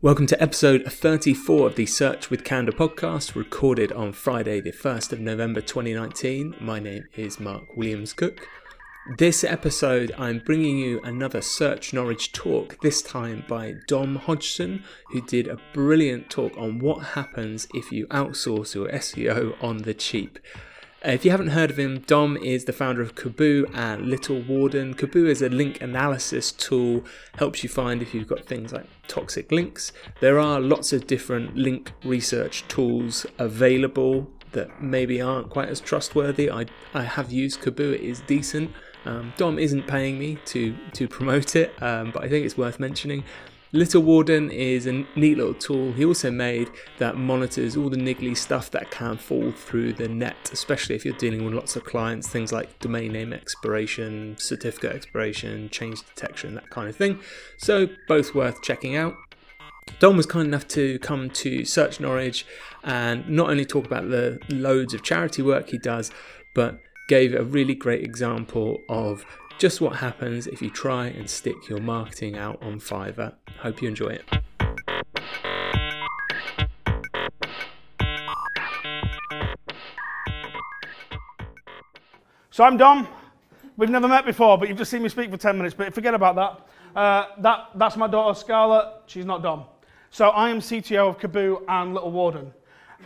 Welcome to episode 34 of the Search with Candour podcast, recorded on Friday, the 1st of November 2019. My name is Mark Williams Cook. This episode, I'm bringing you another Search Norwich talk, this time by Dom Hodgson, who did a brilliant talk on what happens if you outsource your SEO on the cheap. Uh, if you haven't heard of him, Dom is the founder of Kerboo and Little Warden. Kerboo is a link analysis tool, helps you find if you've got things like toxic links. There are lots of different link research tools available that maybe aren't quite as trustworthy. I, I have used Kerboo, it is decent. Um, Dom isn't paying me to, to promote it, um, but I think it's worth mentioning. Little Warden is a neat little tool he also made that monitors all the niggly stuff that can fall through the net, especially if you're dealing with lots of clients, things like domain name expiration, certificate expiration, change detection, that kind of thing. So, both worth checking out. Dom was kind enough to come to Search Norwich and not only talk about the loads of charity work he does, but gave a really great example of just what happens if you try and stick your marketing out on Fiverr. Hope you enjoy it. So I'm Dom. We've never met before, but you've just seen me speak for 10 minutes, but forget about that. Uh, that that's my daughter Scarlett. She's not Dom. So I am CTO of Kerboo and Little Warden.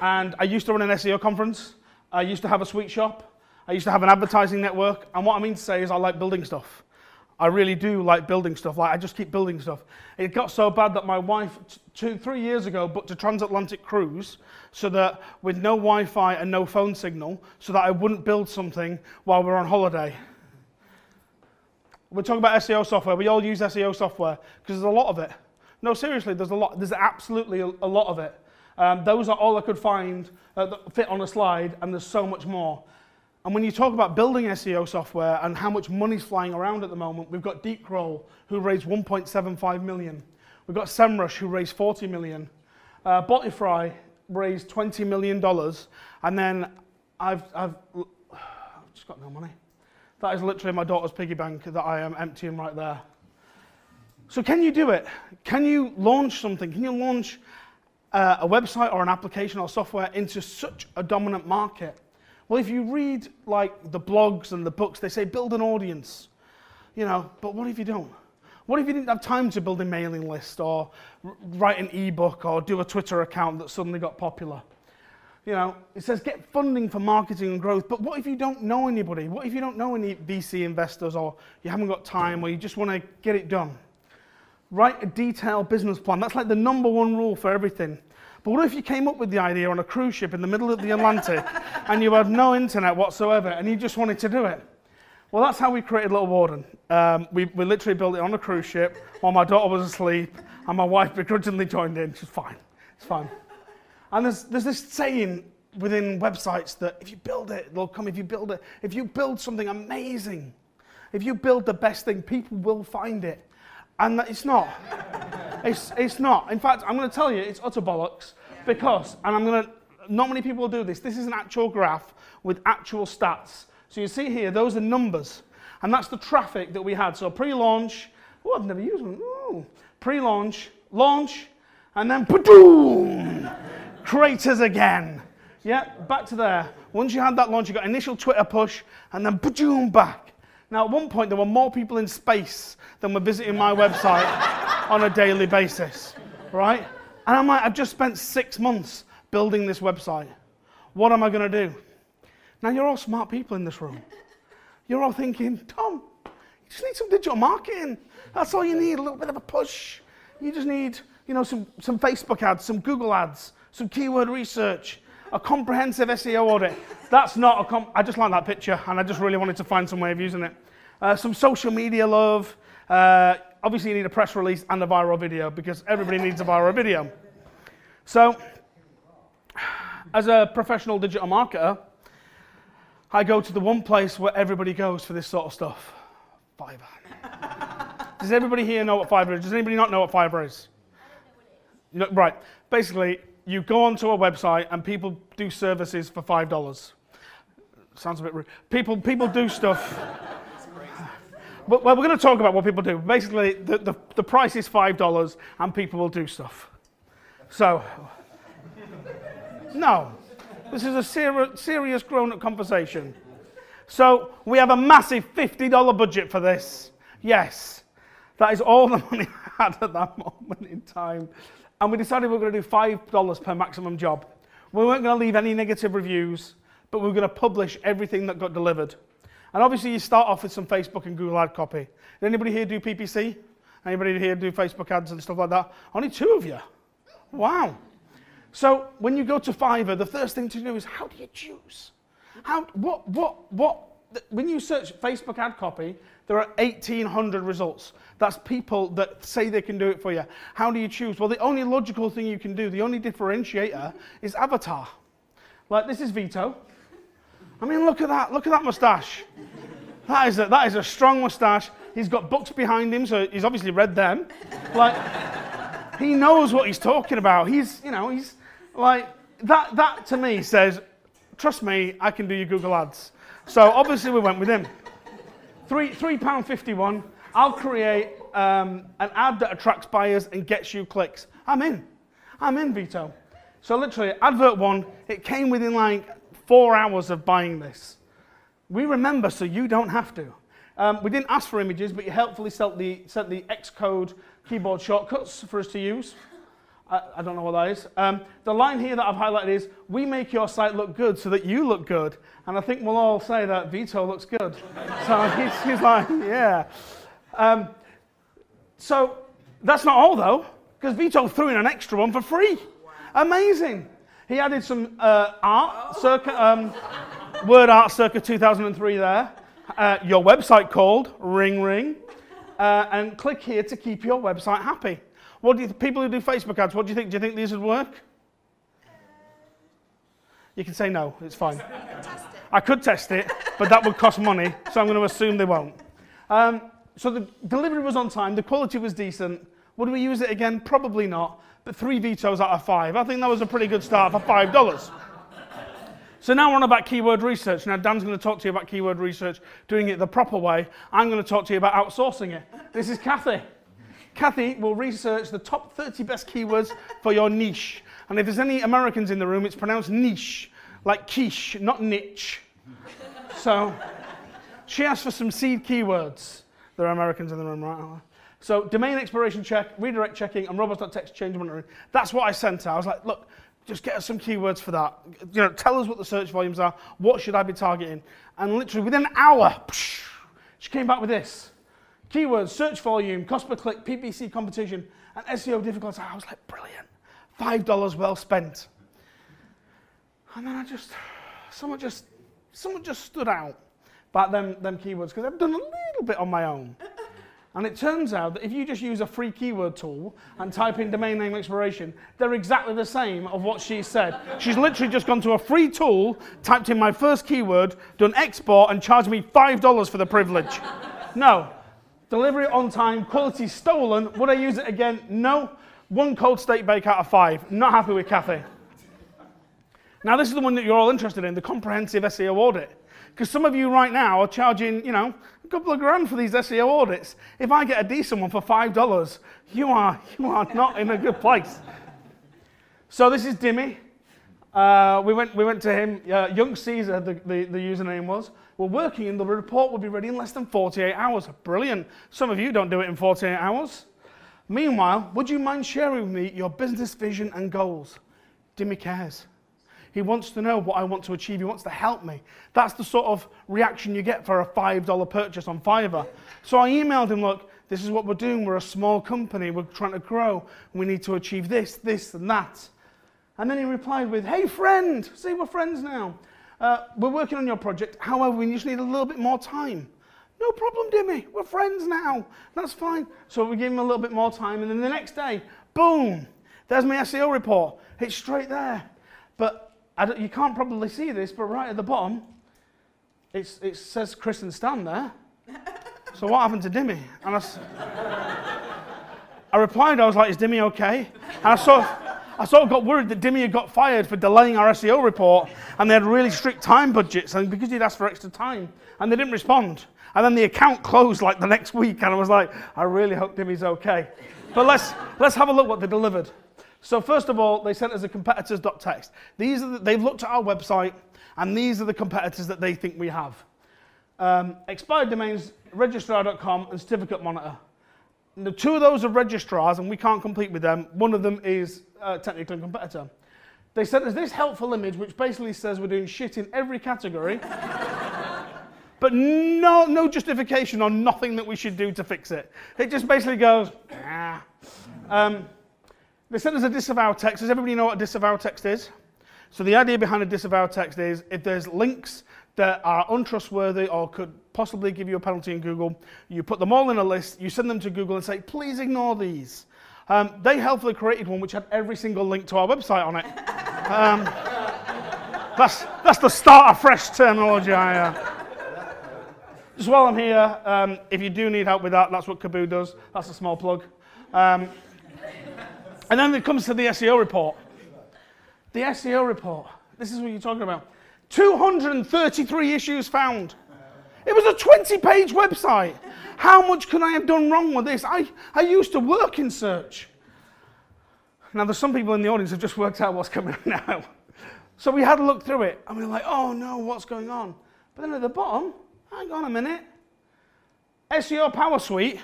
And I used to run an SEO conference. I used to have a sweet shop. I used to have an advertising network, and what I mean to say is I like building stuff. I really do like building stuff. Like I just keep building stuff. It got so bad that my wife, two, three years ago, booked a transatlantic cruise so that with no Wi-Fi and no phone signal, so that I wouldn't build something while we're on holiday. We're talking about SEO software. We all use SEO software because there's a lot of it. No, seriously, there's a lot. There's absolutely a, a lot of it. Um, those are all I could find uh, that fit on a slide, and there's so much more. And when you talk about building SEO software and how much money's flying around at the moment, we've got Deepcrawl, who raised 1.75 million. We've got SEMrush, who raised 40 million. Uh, Botify raised 20 million dollars, and then I've, I've, I've just got no money. That is literally my daughter's piggy bank that I am emptying right there. So can you do it? Can you launch something? Can you launch uh, a website or an application or software into such a dominant market? Well, if you read like the blogs and the books, they say build an audience. You know, but what if you don't? What if you didn't have time to build a mailing list or write an ebook or do a Twitter account that suddenly got popular? You know, it says get funding for marketing and growth, but what if you don't know anybody? What if you don't know any VC investors or you haven't got time or you just want to get it done? Write a detailed business plan. That's like the number one rule for everything. But what if you came up with the idea on a cruise ship in the middle of the Atlantic and you had no internet whatsoever and you just wanted to do it? Well, that's how we created Little Warden. Um, we, we literally built it on a cruise ship while my daughter was asleep and my wife begrudgingly joined in. She's fine. It's fine. And there's, there's this saying within websites that if you build it, they'll come. If you build it, if you build something amazing, if you build the best thing, people will find it. And it's not. It's, it's not. In fact, I'm going to tell you, it's utter bollocks because, and I'm going to, not many people will do this. This is an actual graph with actual stats. So you see here, those are numbers. And that's the traffic that we had. So pre-launch, oh, I've never used one. Ooh. Pre-launch, launch, and then boom, craters again. Yeah, back to there. Once you had that launch, you got initial Twitter push, and then boom, back. Now, at one point, there were more people in space than were visiting my website on a daily basis, right? And I'm like, I've just spent six months building this website. What am I going to do? Now, you're all smart people in this room. You're all thinking, Tom, you just need some digital marketing. That's all you need, a little bit of a push. You just need, you know, some, some Facebook ads, some Google ads, some keyword research, a comprehensive SEO audit. That's not a com- I just like that picture, and I just really wanted to find some way of using it. Uh, some social media love, uh, obviously you need a press release and a viral video because everybody needs a viral video. So, as a professional digital marketer, I go to the one place where everybody goes for this sort of stuff Fiverr. Does everybody here know what Fiverr is? Does anybody not know what Fiverr is? Know, right. Basically, you go onto a website and people do services for five dollars. Sounds a bit rude. People people do stuff. Well, we're going to talk about what people do. Basically, the, the, the price is five dollars, and people will do stuff. So, no, this is a seri- serious grown-up conversation. So we have a massive fifty dollar budget for this. Yes, that is all the money I had at that moment in time. And we decided we were going to do $5 per maximum job. We weren't going to leave any negative reviews, but we were going to publish everything that got delivered. And obviously, you start off with some Facebook and Google ad copy. Did anybody here do PPC? Anybody here do Facebook ads and stuff like that? Only two of you. Wow. So when you go to Fiverr, the first thing to do is how do you choose? How, what, what, what, when you search Facebook ad copy, there are 1,800 results. That's people that say they can do it for you. How do you choose? Well, the only logical thing you can do, the only differentiator, is avatar. Like, this is Vito. I mean, look at that. Look at that mustache. That is a, that is a strong mustache. He's got books behind him, so he's obviously read them. Like, he knows what he's talking about. He's, you know, he's like, that, that to me says, trust me, I can do your Google ads. So obviously we went with him. Three, £3.51. I'll create um, an ad that attracts buyers and gets you clicks. I'm in. I'm in, Vito. So literally, advert one, it came within like four hours of buying this. We remember, so you don't have to. Um, we didn't ask for images, but you helpfully sent the, sent the Xcode keyboard shortcuts for us to use. I, I don't know what that is. Um, the line here that I've highlighted is, we make your site look good so that you look good. And I think we'll all say that Vito looks good. so he's, he's like, yeah. Um, so that's not all though, because Vito threw in an extra one for free. Amazing. He added some uh, art, circa, um, word art circa 2003 there. Uh, your website called, ring ring. Uh, and click here to keep your website happy. What do you, people who do Facebook ads, what do you think? Do you think these would work? You can say no, it's fine. I could test it, but that would cost money, so I'm going to assume they won't. Um, so the delivery was on time, the quality was decent. Would we use it again? Probably not. But three Vitos out of five. I think that was a pretty good start for five dollars. So now we're on about keyword research. Now Dan's going to talk to you about keyword research, doing it the proper way. I'm going to talk to you about outsourcing it. This is Kathy. Kathy will research the top 30 best keywords for your niche. And if there's any Americans in the room, it's pronounced niche, like quiche, not niche. So she asked for some seed keywords. There are Americans in the room, right? So domain expiration check, redirect checking, and robots.txt change monitoring. That's what I sent her. I was like, look, just get us some keywords for that. You know, tell us what the search volumes are. What should I be targeting? And literally within an hour, she came back with this. Keywords, search volume, cost per click, PPC competition, and SEO difficulty. I was like, brilliant. $5 well spent. And then I just, someone just, someone just stood out about them, them keywords because I've done a little bit on my own. And it turns out that if you just use a free keyword tool and type in domain name expiration, they're exactly the same of what she said. She's literally just gone to a free tool, typed in my first keyword, done export, and charged me $5 for the privilege. No. Delivery on time, quality stolen. Would I use it again? No. One cold steak bake out of five. Not happy with Kathy. Now, this is the one that you're all interested in the comprehensive SEO audit. Because some of you right now are charging, you know, a couple of grand for these SEO audits. If I get a decent one for $5, you are, you are not in a good place. So this is Dimmy. Uh, we, went, we went to him, uh, Young Caesar, the, the, the username was. We're working and the report will be ready in less than 48 hours. Brilliant. Some of you don't do it in 48 hours. Meanwhile, would you mind sharing with me your business vision and goals? Dimmy cares. He wants to know what I want to achieve. He wants to help me. That's the sort of reaction you get for a $5 purchase on Fiverr. So I emailed him, look, this is what we're doing. We're a small company. We're trying to grow. We need to achieve this, this, and that. And then he replied with, hey, friend, see, we're friends now. Uh, we're working on your project. However, we just need a little bit more time. No problem, Dimmy. We're friends now. That's fine. So we gave him a little bit more time. And then the next day, boom, there's my SEO report. It's straight there. But you can't probably see this, but right at the bottom, it says Chris and Stan there. so what happened to Dimmy? And I, I replied, I was like, is Dimmy okay? And I saw, I sort of got worried that Dimmy had got fired for delaying our SEO report and they had really strict time budgets and because he'd asked for extra time and they didn't respond. And then the account closed like the next week and I was like, I really hope Dimmy's okay. But let's, let's have a look what they delivered. So first of all, they sent us a competitors.txt. These are the, they've looked at our website and these are the competitors that they think we have. Um, expired domains, registrar.com and certificate monitor. The two of those are registrars and we can't compete with them. One of them is uh, technically a competitor. They sent us this helpful image which basically says we're doing shit in every category, but no, no justification or nothing that we should do to fix it. It just basically goes, ah. Um, they sent us a disavow text. Does everybody know what a disavow text is? So the idea behind a disavow text is if there's links that are untrustworthy or could possibly give you a penalty in Google. You put them all in a list, you send them to Google and say, please ignore these. Um, they helpfully created one which had every single link to our website on it. Um, that's, that's the start of fresh terminology. I, uh, just while I'm here, um, if you do need help with that, that's what Kerboo does. That's a small plug. Um, and then it comes to the SEO report. The SEO report. This is what you're talking about. 233 issues found. It was a 20 page website. How much could I have done wrong with this? I, I used to work in search. Now, there's some people in the audience who have just worked out what's coming up now. So we had a look through it and we were like, oh no, what's going on? But then at the bottom, hang on a minute. SEO Power Suite.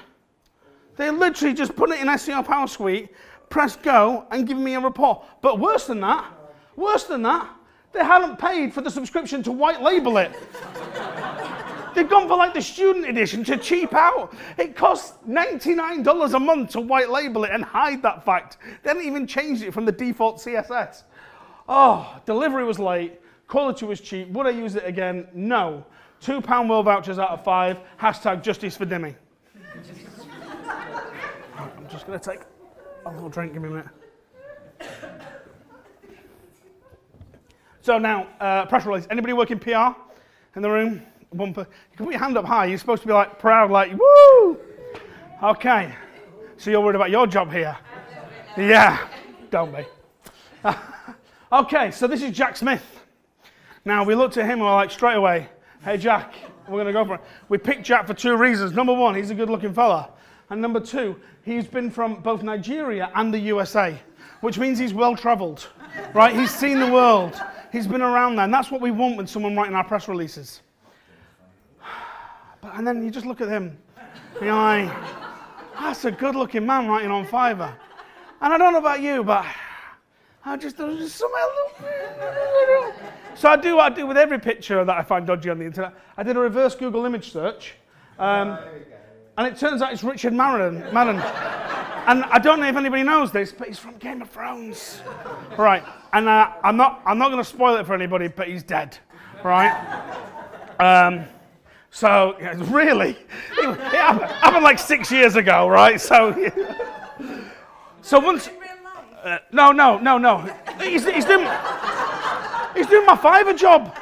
They literally just put it in SEO Power Suite, press go, and give me a report. But worse than that, worse than that, they hadn't paid for the subscription to white label it. They've gone for like the student edition to cheap out. It costs $99 a month to white label it and hide that fact. They didn't even change it from the default CSS. Oh, delivery was late, quality was cheap. Would I use it again? No. Two pound world vouchers out of five. Hashtag justice for Demi. I'm just going to take a little drink. Give me a minute. So now, uh, press release. Anybody working PR in the room? One per, you can put your hand up high. You're supposed to be like proud, like woo. Okay. So you're worried about your job here? Yeah. Don't be. okay. So this is Jack Smith. Now we looked at him and we're like straight away, hey Jack, we're going to go for it. We picked Jack for two reasons. Number one, he's a good-looking fella, and number two, he's been from both Nigeria and the USA, which means he's well-travelled, right? He's seen the world. He's been around there, and that's what we want when someone writing our press releases. But, and then you just look at him, you're like, that's a good looking man writing on Fiverr. And I don't know about you, but I just, just So I do what I do with every picture that I find dodgy on the internet. I did a reverse Google image search, um, and it turns out it's Richard Madden. Madden. And I don't know if anybody knows this, but he's from Game of Thrones. Right. And uh, I'm not, I'm not going to spoil it for anybody, but he's dead. Right. Um, so, yeah, really, it, it happened, happened, like six years ago, right? So, so once. Uh, no, no, no, no. He's, he's, doing, he's doing my Fiverr job.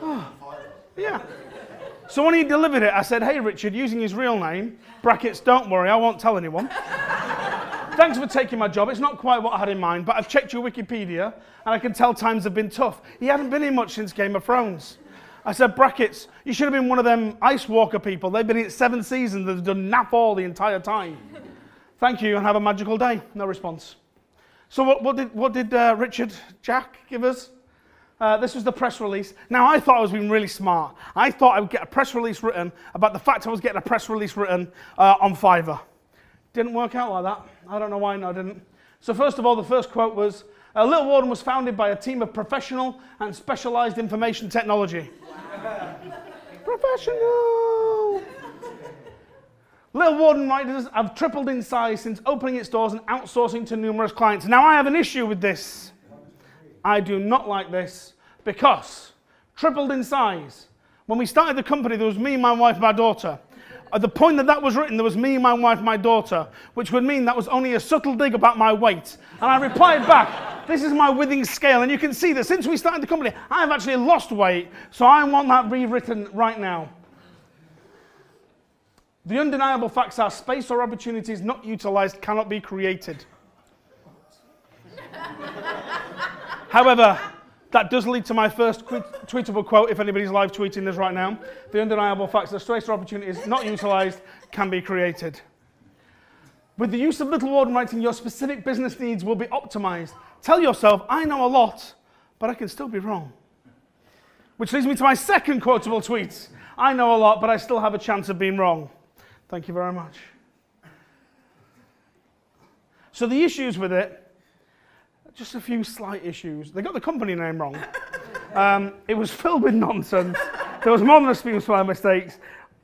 Oh, yeah. So when he delivered it, I said, hey, Richard, using his real name, brackets, don't worry, I won't tell anyone. Thanks for taking my job. It's not quite what I had in mind, but I've checked your Wikipedia and I can tell times have been tough. He hadn't been in much since Game of Thrones. I said, brackets, you should have been one of them Ice Walker people. They've been in seven seasons, they've done nap all the entire time. Thank you and have a magical day. No response. So, what, what did, what did uh, Richard Jack give us? Uh, this was the press release. Now, I thought I was being really smart. I thought I would get a press release written about the fact I was getting a press release written uh, on Fiverr. Didn't work out like that. I don't know why, no, I didn't. So, first of all, the first quote was uh, Little Warden was founded by a team of professional and specialized information technology. professional! Little Warden Writers have tripled in size since opening its doors and outsourcing to numerous clients. Now, I have an issue with this. I do not like this because tripled in size. When we started the company, there was me, my wife, my daughter. At the point that that was written, there was me, my wife, my daughter, which would mean that was only a subtle dig about my weight. And I replied back, this is my withing scale. And you can see that since we started the company, I've actually lost weight. So I want that rewritten right now. The undeniable facts are space or opportunities not utilized cannot be created. However, that does lead to my first tweet- tweetable quote if anybody's live tweeting this right now. The undeniable fact that or opportunities not utilised can be created. With the use of little word writing, your specific business needs will be optimized. Tell yourself, I know a lot, but I can still be wrong. Which leads me to my second quotable tweet. I know a lot, but I still have a chance of being wrong. Thank you very much. So the issues with it, just a few slight issues. They got the company name wrong. Um, it was filled with nonsense. There was more than a few small mistakes,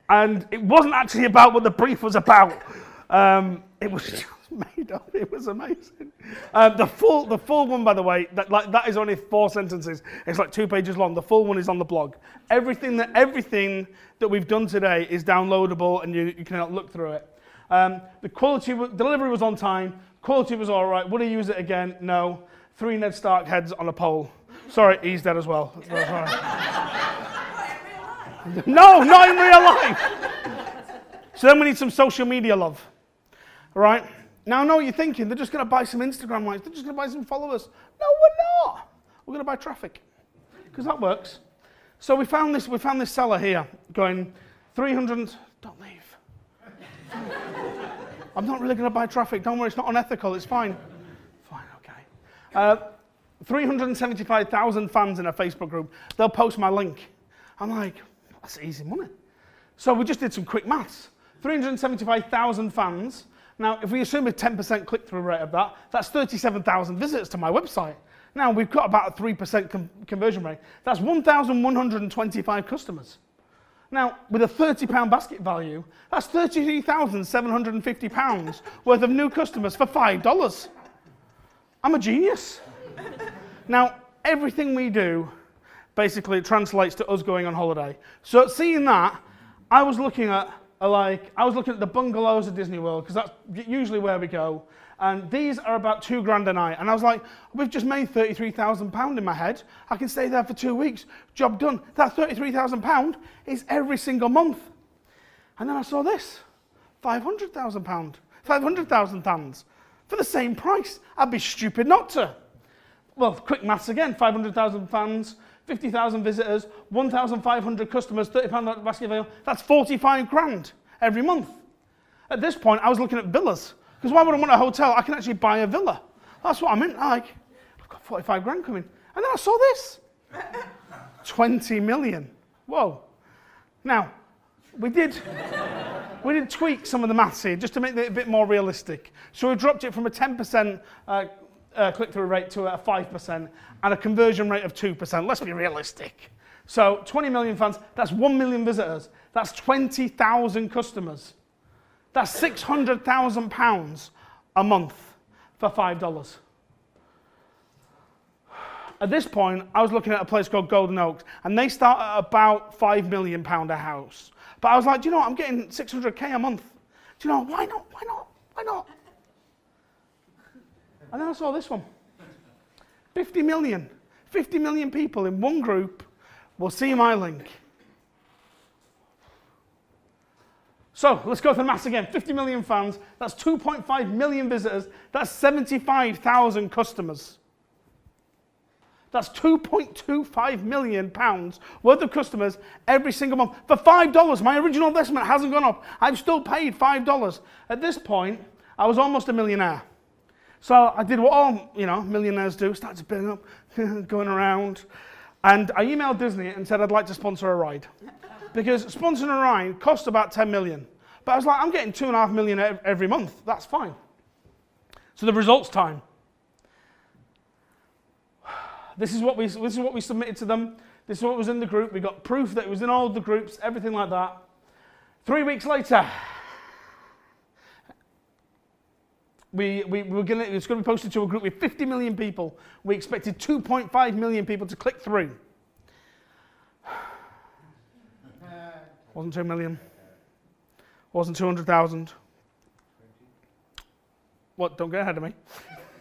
and it wasn't actually about what the brief was about. Um, it was just made up. It was amazing. Um, the full, the full one, by the way, that, like, that is only four sentences. It's like two pages long. The full one is on the blog. Everything that everything that we've done today is downloadable, and you, you can look through it. Um, the quality, delivery was on time. Quality was all right. Would I use it again? No. Three Ned Stark heads on a pole. Sorry, he's dead as well. Right. no, not in real life. So then we need some social media love. Right? Now I know what you're thinking. They're just going to buy some Instagram likes. They're just going to buy some followers. No, we're not. We're going to buy traffic because that works. So we found this. We found this seller here going 300. Don't leave. I'm not really going to buy traffic. Don't worry. It's not unethical. It's fine. Fine. Okay. Uh, 375,000 fans in a Facebook group. They'll post my link. I'm like, that's easy money. So we just did some quick maths. 375,000 fans. Now, if we assume a 10% click through rate of that, that's 37,000 visitors to my website. Now, we've got about a 3% com- conversion rate. That's 1,125 customers. Now, with a £30 basket value, that's £33,750 worth of new customers for $5. I'm a genius. now, everything we do basically translates to us going on holiday. So, seeing that, I was looking at like I was looking at the bungalows at Disney World because that's usually where we go, and these are about two grand a night. And I was like, we've just made thirty-three thousand pound in my head. I can stay there for two weeks. Job done. That thirty-three thousand pound is every single month. And then I saw this, five hundred thousand pound, five hundred thousand pounds for the same price. I'd be stupid not to. Well, quick maths again: five hundred thousand fans. 50,000 visitors, 1,500 customers, 30 pound basket value. That's 45 grand every month. At this point, I was looking at villas because why would I want a hotel? I can actually buy a villa. That's what I meant. Like, I've got 45 grand coming, and then I saw this, 20 million. Whoa! Now, we did. We did tweak some of the maths here just to make it a bit more realistic. So we dropped it from a 10% uh, uh, click-through rate to a 5% and a conversion rate of 2%. Let's be realistic. So 20 million fans, that's 1 million visitors. That's 20,000 customers. That's 600,000 pounds a month for $5. At this point, I was looking at a place called Golden Oaks, and they start at about £5 million a house. But I was like, do you know what? I'm getting 600k a month. Do you know, why not? Why not? Why not? And then I saw this one 50 million. 50 million people in one group will see my link. So let's go through the maths again 50 million fans, that's 2.5 million visitors, that's 75,000 customers. That's 2.25 million pounds worth of customers every single month for $5. My original investment hasn't gone up. I've still paid $5. At this point, I was almost a millionaire. So I did what all you know millionaires do, started to build up, going around, and I emailed Disney and said I'd like to sponsor a ride, because sponsoring a ride costs about 10 million. But I was like, I'm getting two and a half million every month. That's fine. So the results time. This is what we this is what we submitted to them. This is what was in the group. We got proof that it was in all the groups, everything like that. Three weeks later, we, we, we were gonna, it's going to be posted to a group with 50 million people. We expected 2.5 million people to click through. Wasn't 2 million. Wasn't 200,000. What? Don't get ahead of me.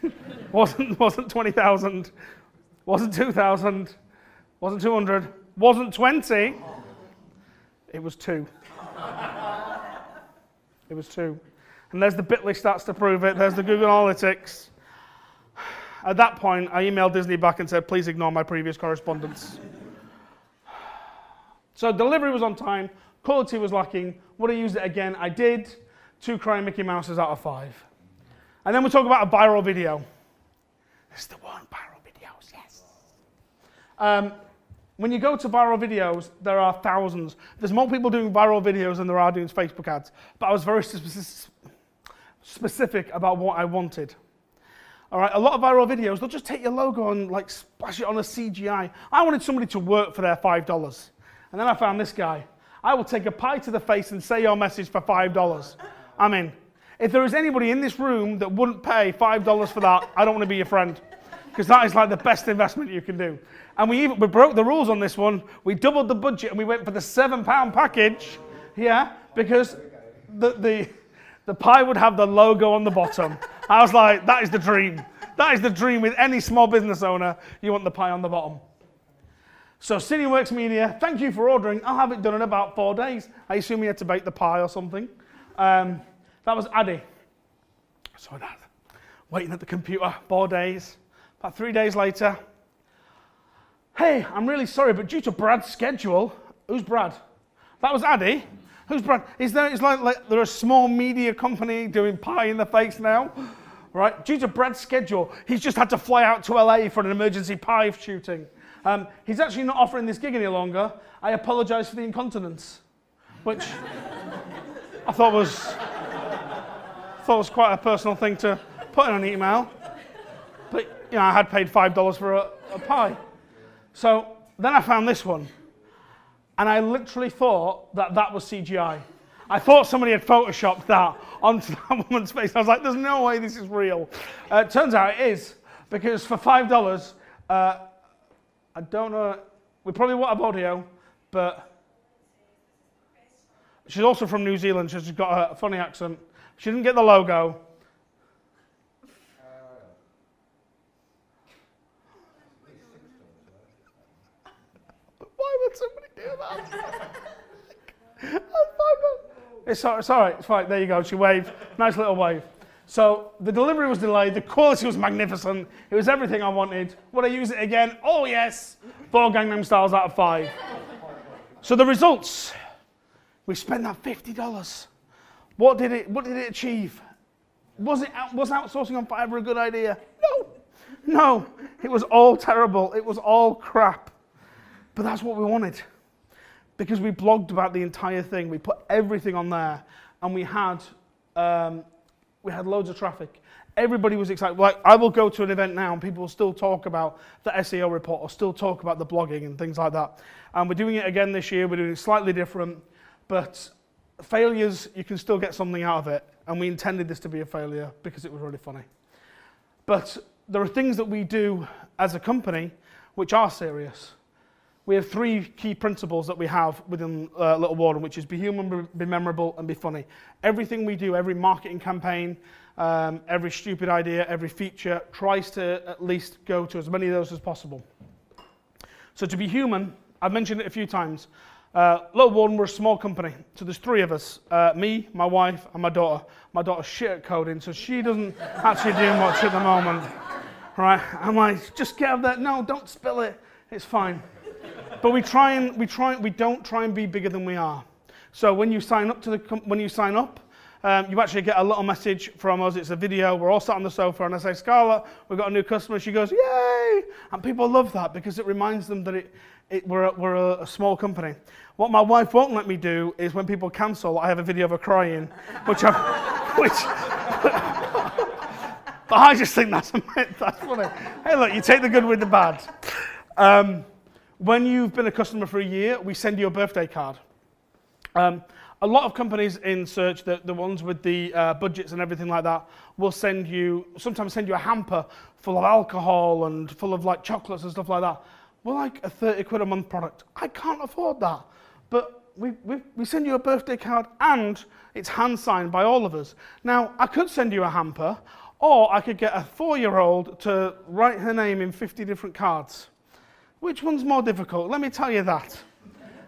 wasn't, wasn't 20,000. Wasn't 2,000. Wasn't 200. Wasn't 20. It was 2. It was 2. And there's the Bitly stats to prove it. There's the Google Analytics. At that point, I emailed Disney back and said, please ignore my previous correspondence. So delivery was on time, quality was lacking. Would I use it again? I did. Two crying Mickey Mouses out of five. And then we talk about a viral video. It's the one viral videos, yes. Um, when you go to viral videos, there are thousands. There's more people doing viral videos than there are doing Facebook ads. But I was very specific about what I wanted. All right, a lot of viral videos, they'll just take your logo and like splash it on a CGI. I wanted somebody to work for their $5. And then I found this guy. I will take a pie to the face and say your message for $5. I'm in. If there is anybody in this room that wouldn't pay $5 for that, I don't want to be your friend. Because that is like the best investment you can do. And we even we broke the rules on this one. We doubled the budget and we went for the seven pound package. Yeah, because the, the, the pie would have the logo on the bottom. I was like, that is the dream. That is the dream with any small business owner. You want the pie on the bottom. So Cineworks Media, thank you for ordering. I'll have it done in about four days. I assume you had to bake the pie or something. Um, that was Addy. So that, waiting at the computer, four days. About three days later, hey, I'm really sorry, but due to Brad's schedule, who's Brad? That was Addy. Who's Brad? Is there, it's like, like they're a small media company doing pie in the face now, right? Due to Brad's schedule, he's just had to fly out to LA for an emergency pie shooting. Um, he's actually not offering this gig any longer. I apologize for the incontinence, which I thought was, thought was quite a personal thing to put in an email. But, you know, I had paid $5 for a, a pie. So then I found this one. And I literally thought that that was CGI. I thought somebody had photoshopped that onto that woman's face. I was like, there's no way this is real. Uh, it turns out it is, because for $5, uh, I don't know, we probably won't have audio, but she's also from New Zealand, she's got a funny accent. She didn't get the logo. Why would somebody do that? it's, it's all right, it's fine. There you go. She waved. Nice little wave. So the delivery was delayed. The quality was magnificent. It was everything I wanted. Would I use it again? Oh, yes. Four Gangnam Styles out of five. So the results. We spent that $50. What did it, what did it achieve? Was, it, was outsourcing on Fiverr a good idea? No. No. It was all terrible. It was all crap. But that's what we wanted. Because we blogged about the entire thing. We put everything on there. And we had, um, we had loads of traffic. Everybody was excited. Like, I will go to an event now and people will still talk about the SEO report or still talk about the blogging and things like that. And we're doing it again this year. We're doing it slightly different. But failures, you can still get something out of it. And we intended this to be a failure because it was really funny. But there are things that we do as a company which are serious we have three key principles that we have within uh, Little Warden, which is be human, be memorable, and be funny. Everything we do, every marketing campaign, um, every stupid idea, every feature, tries to at least go to as many of those as possible. So to be human, I've mentioned it a few times. Uh, Little Warden, we're a small company, so there's three of us, uh, me, my wife, and my daughter. My daughter's shit at coding, so she doesn't actually do much at the moment. Right? I'm like, just get out of there. No, don't spill it. It's fine but we try and we try we don't try and be bigger than we are. So when you sign up to the when you sign up, um, you actually get a little message from us. It's a video. We're all sat on the sofa, and I say, "Scarlett, we've got a new customer." She goes, "Yay!" And people love that because it reminds them that it, it we're, a, we're a, a, small company. What my wife won't let me do is when people cancel, I have a video of her crying, which I, which. but I just think that's, that's funny. Hey, look, you take the good with the bad. Um, when you've been a customer for a year, we send you a birthday card. Um, a lot of companies in search, the, the ones with the uh, budgets and everything like that, will send you, sometimes send you a hamper full of alcohol and full of like chocolates and stuff like that. We're like a 30 quid a month product. I can't afford that. But we, we, we send you a birthday card and it's hand signed by all of us. Now, I could send you a hamper, or I could get a four year old to write her name in 50 different cards. Which one's more difficult? Let me tell you that.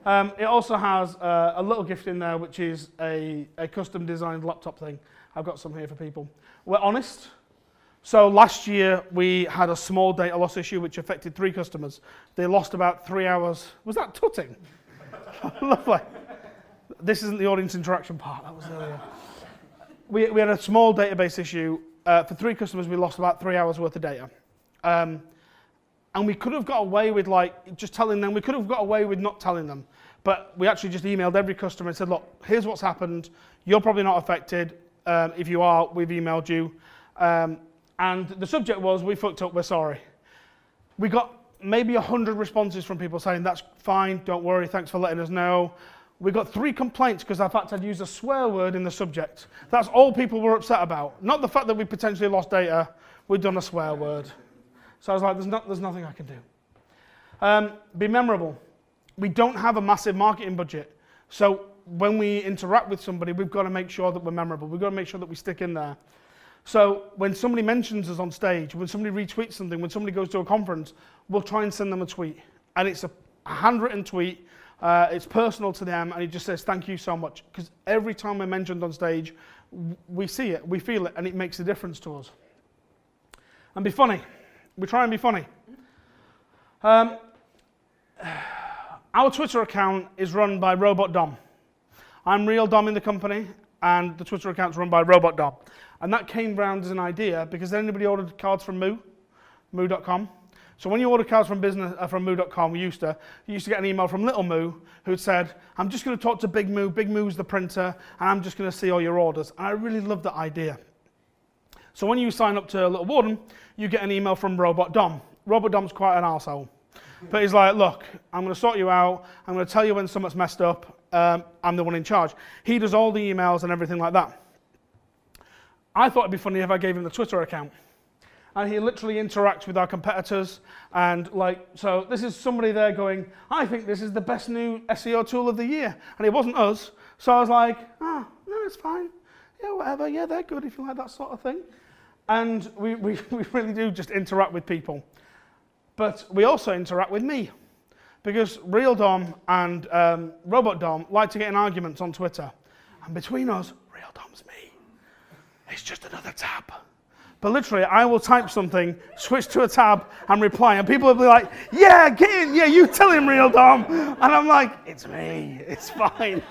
Um, it also has uh, a little gift in there, which is a, a custom designed laptop thing. I've got some here for people. We're honest. So last year we had a small data loss issue which affected three customers. They lost about three hours. Was that tutting? Lovely. This isn't the audience interaction part. That was earlier. We, we had a small database issue. Uh, for three customers, we lost about three hours worth of data. Um, and we could have got away with like just telling them, we could have got away with not telling them. But we actually just emailed every customer and said, look, here's what's happened. You're probably not affected. Um, if you are, we've emailed you. Um, and the subject was, we fucked up, we're sorry. We got maybe 100 responses from people saying, that's fine, don't worry, thanks for letting us know. We got three complaints because I fact I'd used a swear word in the subject. That's all people were upset about. Not the fact that we potentially lost data, we'd done a swear word. So I was like, there's, there's nothing I can do. Um, be memorable. We don't have a massive marketing budget. So when we interact with somebody, we've got to make sure that we're memorable. We've got to make sure that we stick in there. So when somebody mentions us on stage, when somebody retweets something, when somebody goes to a conference, we'll try and send them a tweet. And it's a handwritten tweet. Uh, it's personal to them, and it just says, thank you so much. Because every time we're mentioned on stage, we see it, we feel it, and it makes a difference to us. And be funny. We try and be funny. Um, our Twitter account is run by Robot Dom. I'm real Dom in the company, and the Twitter account's run by Robot Dom. And that came round as an idea because then anybody ordered cards from Moo, moo.com. So when you order cards from business uh, from moo.com, we used to you used to get an email from Little Moo who said, "I'm just going to talk to Big Moo. Big Moo's the printer, and I'm just going to see all your orders." And I really love that idea. So when you sign up to Little Warden, you get an email from Robot Dom. Robot Dom's quite an arsehole. But he's like, look, I'm going to sort you out. I'm going to tell you when something's messed up. Um, I'm the one in charge. He does all the emails and everything like that. I thought it'd be funny if I gave him the Twitter account. And he literally interacts with our competitors. And like, so this is somebody there going, I think this is the best new SEO tool of the year. And it wasn't us. So I was like, ah, oh, no, it's fine. Yeah, whatever. Yeah, they're good if you like that sort of thing. And we, we, we really do just interact with people. But we also interact with me. Because Real Dom and um, Robot Dom like to get in arguments on Twitter. And between us, Real Dom's me. It's just another tab. But literally, I will type something, switch to a tab, and reply. And people will be like, yeah, get in. Yeah, you tell him, Real Dom. And I'm like, it's me. It's fine.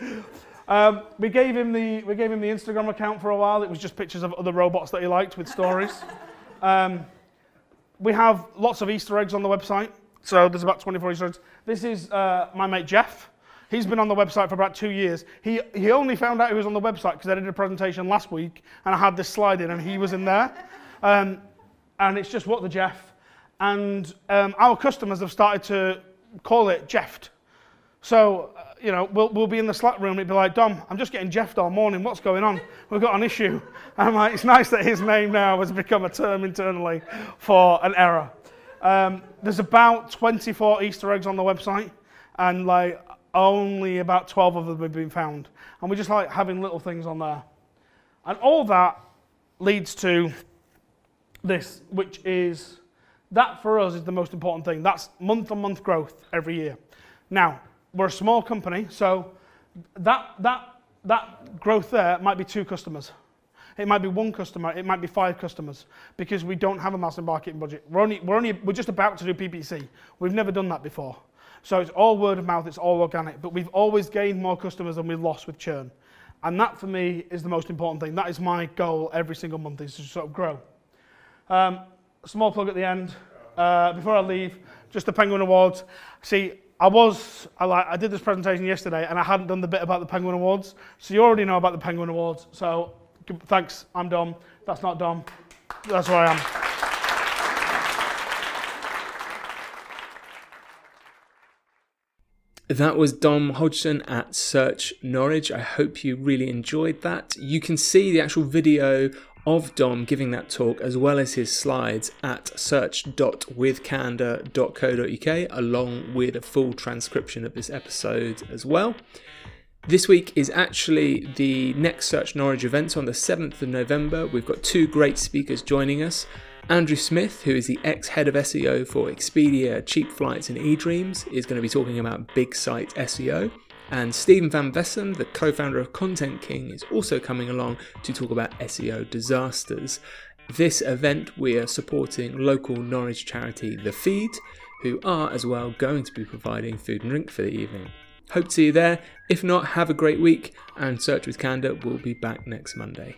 Um, we, gave him the, we gave him the Instagram account for a while. It was just pictures of other robots that he liked with stories. Um, we have lots of Easter eggs on the website. So there's about 24 Easter eggs. This is uh, my mate Jeff. He's been on the website for about two years. He, he only found out he was on the website because I did a presentation last week and I had this slide in and he was in there. Um, and it's just what the Jeff. And um, our customers have started to call it Jeffed. So, uh, you know, we'll, we'll be in the Slack room. It'd be like, Dom, I'm just getting Jeffed all morning. What's going on? We've got an issue. And I'm like, it's nice that his name now has become a term internally for an error. Um, there's about 24 Easter eggs on the website, and like only about 12 of them have been found. And we just like having little things on there. And all that leads to this, which is that for us is the most important thing. That's month on month growth every year. Now, we're a small company, so that, that, that growth there might be two customers. It might be one customer, it might be five customers, because we don't have a massive marketing budget. We're, only, we're, only, we're just about to do PPC. We've never done that before. So it's all word of mouth, it's all organic, but we've always gained more customers than we've lost with churn. And that for me is the most important thing. That is my goal every single month is to sort of grow. Um, small plug at the end. Uh, before I leave, just the Penguin Awards. See, I was, I, like, I did this presentation yesterday and I hadn't done the bit about the Penguin Awards. So you already know about the Penguin Awards. So thanks, I'm Dom. That's not Dom. That's where I am. That was Dom Hodgson at Search Norwich. I hope you really enjoyed that. You can see the actual video of Dom giving that talk as well as his slides at search.withcandour.co.uk along with a full transcription of this episode as well. This week is actually the next Search Norwich event on the 7th of November. We've got two great speakers joining us. Andrew Smith, who is the ex head of SEO for Expedia, Cheap Flights, and eDreams, is going to be talking about big site SEO. And Steven Van Vessum, the co founder of Content King, is also coming along to talk about SEO disasters. This event, we are supporting local Norwich charity The Feed, who are as well going to be providing food and drink for the evening. Hope to see you there. If not, have a great week, and Search with Candour will be back next Monday.